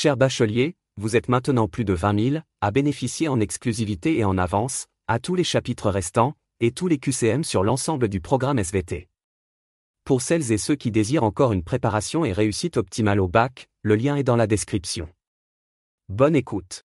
Cher bachelier, vous êtes maintenant plus de 20 000 à bénéficier en exclusivité et en avance, à tous les chapitres restants, et tous les QCM sur l'ensemble du programme SVT. Pour celles et ceux qui désirent encore une préparation et réussite optimale au bac, le lien est dans la description. Bonne écoute.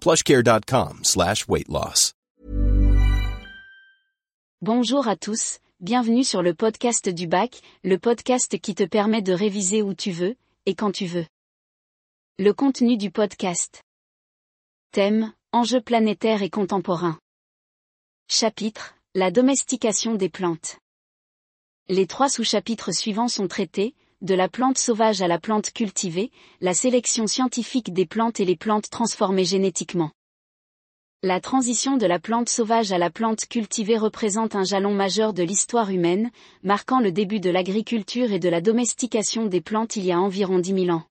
plushcare.com slash weight loss. Bonjour à tous, bienvenue sur le podcast du bac, le podcast qui te permet de réviser où tu veux, et quand tu veux. Le contenu du podcast. Thème, enjeux planétaires et contemporains. Chapitre, la domestication des plantes. Les trois sous-chapitres suivants sont traités, de la plante sauvage à la plante cultivée, la sélection scientifique des plantes et les plantes transformées génétiquement. La transition de la plante sauvage à la plante cultivée représente un jalon majeur de l'histoire humaine, marquant le début de l'agriculture et de la domestication des plantes il y a environ 10 000 ans.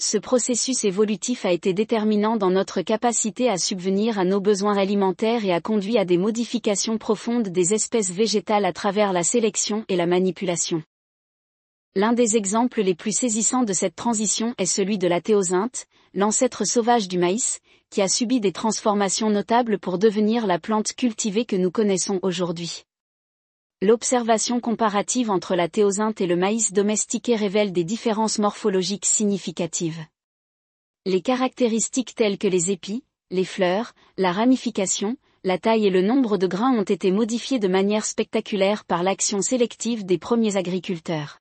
Ce processus évolutif a été déterminant dans notre capacité à subvenir à nos besoins alimentaires et a conduit à des modifications profondes des espèces végétales à travers la sélection et la manipulation. L'un des exemples les plus saisissants de cette transition est celui de la théosinte, l'ancêtre sauvage du maïs, qui a subi des transformations notables pour devenir la plante cultivée que nous connaissons aujourd'hui. L'observation comparative entre la théosinte et le maïs domestiqué révèle des différences morphologiques significatives. Les caractéristiques telles que les épis, les fleurs, la ramification, la taille et le nombre de grains ont été modifiés de manière spectaculaire par l'action sélective des premiers agriculteurs.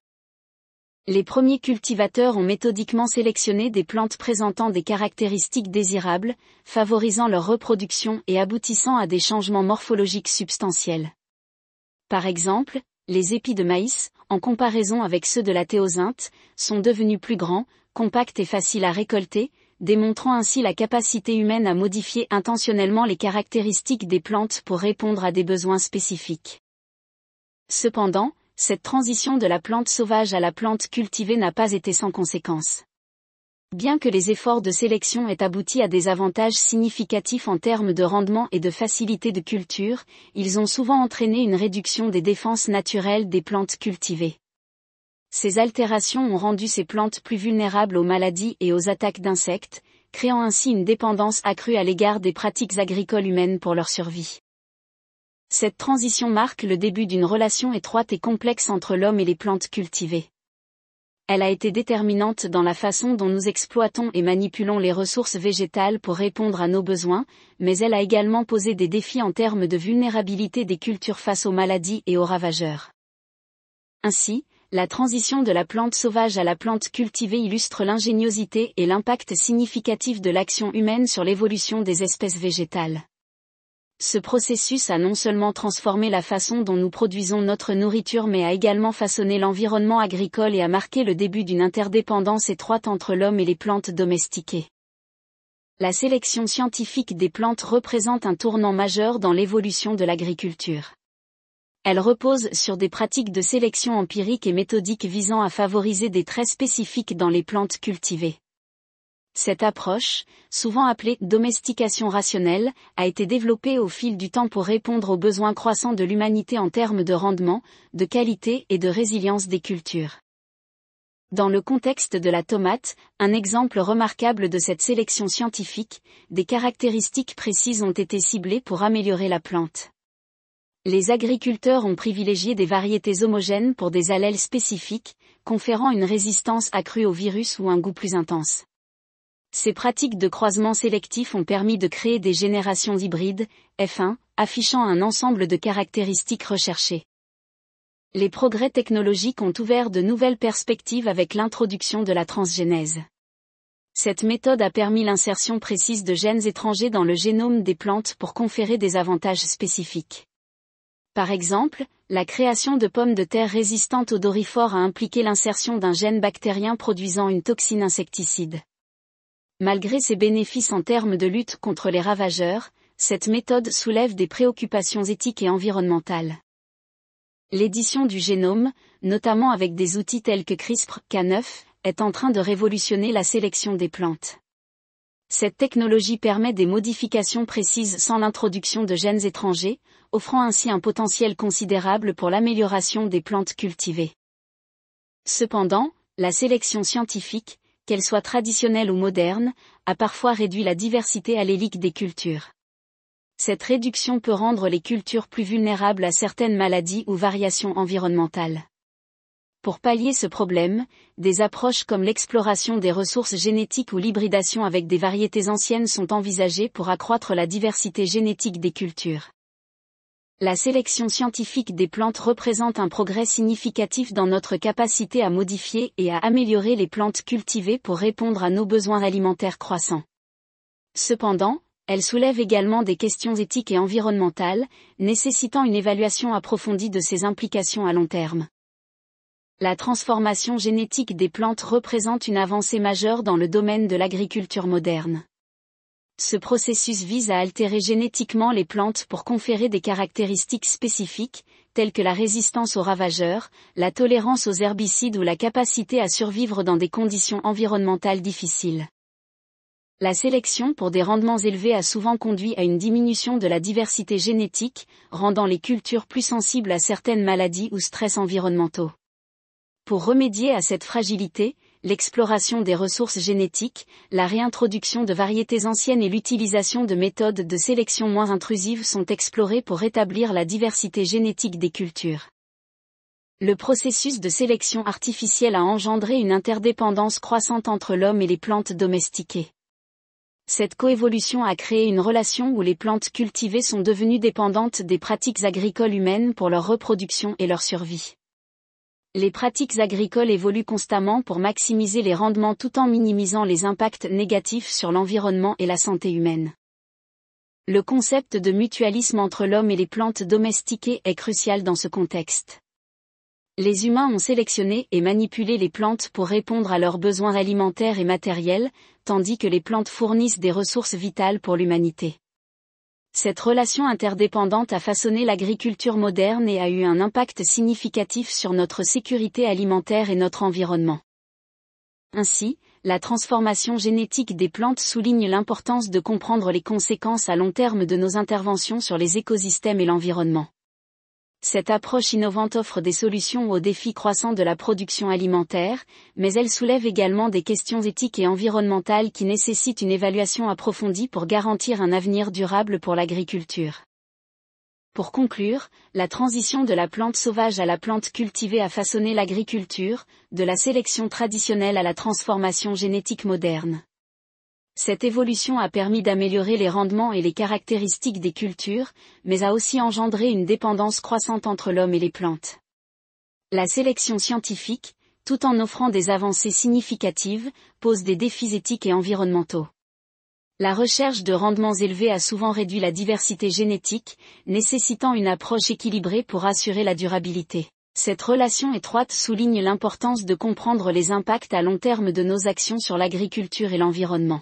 Les premiers cultivateurs ont méthodiquement sélectionné des plantes présentant des caractéristiques désirables, favorisant leur reproduction et aboutissant à des changements morphologiques substantiels. Par exemple, les épis de maïs, en comparaison avec ceux de la théosinte, sont devenus plus grands, compacts et faciles à récolter, démontrant ainsi la capacité humaine à modifier intentionnellement les caractéristiques des plantes pour répondre à des besoins spécifiques. Cependant, cette transition de la plante sauvage à la plante cultivée n'a pas été sans conséquences. Bien que les efforts de sélection aient abouti à des avantages significatifs en termes de rendement et de facilité de culture, ils ont souvent entraîné une réduction des défenses naturelles des plantes cultivées. Ces altérations ont rendu ces plantes plus vulnérables aux maladies et aux attaques d'insectes, créant ainsi une dépendance accrue à l'égard des pratiques agricoles humaines pour leur survie. Cette transition marque le début d'une relation étroite et complexe entre l'homme et les plantes cultivées. Elle a été déterminante dans la façon dont nous exploitons et manipulons les ressources végétales pour répondre à nos besoins, mais elle a également posé des défis en termes de vulnérabilité des cultures face aux maladies et aux ravageurs. Ainsi, la transition de la plante sauvage à la plante cultivée illustre l'ingéniosité et l'impact significatif de l'action humaine sur l'évolution des espèces végétales. Ce processus a non seulement transformé la façon dont nous produisons notre nourriture mais a également façonné l'environnement agricole et a marqué le début d'une interdépendance étroite entre l'homme et les plantes domestiquées. La sélection scientifique des plantes représente un tournant majeur dans l'évolution de l'agriculture. Elle repose sur des pratiques de sélection empirique et méthodique visant à favoriser des traits spécifiques dans les plantes cultivées. Cette approche, souvent appelée domestication rationnelle, a été développée au fil du temps pour répondre aux besoins croissants de l'humanité en termes de rendement, de qualité et de résilience des cultures. Dans le contexte de la tomate, un exemple remarquable de cette sélection scientifique, des caractéristiques précises ont été ciblées pour améliorer la plante. Les agriculteurs ont privilégié des variétés homogènes pour des allèles spécifiques, conférant une résistance accrue au virus ou un goût plus intense. Ces pratiques de croisement sélectif ont permis de créer des générations hybrides, F1, affichant un ensemble de caractéristiques recherchées les progrès technologiques ont ouvert de nouvelles perspectives avec l'introduction de la transgénèse. Cette méthode a permis l'insertion précise de gènes étrangers dans le génome des plantes pour conférer des avantages spécifiques. Par exemple, la création de pommes de terre résistantes aux dorifores a impliqué l'insertion d'un gène bactérien produisant une toxine insecticide. Malgré ses bénéfices en termes de lutte contre les ravageurs, cette méthode soulève des préoccupations éthiques et environnementales. L'édition du génome, notamment avec des outils tels que CRISPR-Cas9, est en train de révolutionner la sélection des plantes. Cette technologie permet des modifications précises sans l'introduction de gènes étrangers, offrant ainsi un potentiel considérable pour l'amélioration des plantes cultivées. Cependant, la sélection scientifique, qu'elle soit traditionnelle ou moderne, a parfois réduit la diversité allélique des cultures. Cette réduction peut rendre les cultures plus vulnérables à certaines maladies ou variations environnementales. Pour pallier ce problème, des approches comme l'exploration des ressources génétiques ou l'hybridation avec des variétés anciennes sont envisagées pour accroître la diversité génétique des cultures. La sélection scientifique des plantes représente un progrès significatif dans notre capacité à modifier et à améliorer les plantes cultivées pour répondre à nos besoins alimentaires croissants. Cependant, elle soulève également des questions éthiques et environnementales, nécessitant une évaluation approfondie de ses implications à long terme. La transformation génétique des plantes représente une avancée majeure dans le domaine de l'agriculture moderne. Ce processus vise à altérer génétiquement les plantes pour conférer des caractéristiques spécifiques, telles que la résistance aux ravageurs, la tolérance aux herbicides ou la capacité à survivre dans des conditions environnementales difficiles. La sélection pour des rendements élevés a souvent conduit à une diminution de la diversité génétique, rendant les cultures plus sensibles à certaines maladies ou stress environnementaux. Pour remédier à cette fragilité, l'exploration des ressources génétiques, la réintroduction de variétés anciennes et l'utilisation de méthodes de sélection moins intrusives sont explorées pour rétablir la diversité génétique des cultures. Le processus de sélection artificielle a engendré une interdépendance croissante entre l'homme et les plantes domestiquées. Cette coévolution a créé une relation où les plantes cultivées sont devenues dépendantes des pratiques agricoles humaines pour leur reproduction et leur survie. Les pratiques agricoles évoluent constamment pour maximiser les rendements tout en minimisant les impacts négatifs sur l'environnement et la santé humaine. Le concept de mutualisme entre l'homme et les plantes domestiquées est crucial dans ce contexte les humains ont sélectionné et manipulé les plantes pour répondre à leurs besoins alimentaires et matériels, tandis que les plantes fournissent des ressources vitales pour l'humanité. Cette relation interdépendante a façonné l'agriculture moderne et a eu un impact significatif sur notre sécurité alimentaire et notre environnement. Ainsi, la transformation génétique des plantes souligne l'importance de comprendre les conséquences à long terme de nos interventions sur les écosystèmes et l'environnement. Cette approche innovante offre des solutions aux défis croissants de la production alimentaire, mais elle soulève également des questions éthiques et environnementales qui nécessitent une évaluation approfondie pour garantir un avenir durable pour l'agriculture. Pour conclure, la transition de la plante sauvage à la plante cultivée a façonné l'agriculture, de la sélection traditionnelle à la transformation génétique moderne. Cette évolution a permis d'améliorer les rendements et les caractéristiques des cultures, mais a aussi engendré une dépendance croissante entre l'homme et les plantes. La sélection scientifique, tout en offrant des avancées significatives, pose des défis éthiques et environnementaux. La recherche de rendements élevés a souvent réduit la diversité génétique, nécessitant une approche équilibrée pour assurer la durabilité. Cette relation étroite souligne l'importance de comprendre les impacts à long terme de nos actions sur l'agriculture et l'environnement.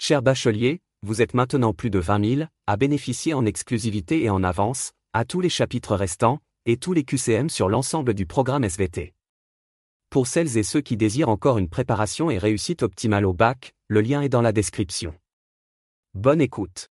Cher bachelier, vous êtes maintenant plus de 20 000 à bénéficier en exclusivité et en avance, à tous les chapitres restants, et tous les QCM sur l'ensemble du programme SVT. Pour celles et ceux qui désirent encore une préparation et réussite optimale au bac, le lien est dans la description. Bonne écoute.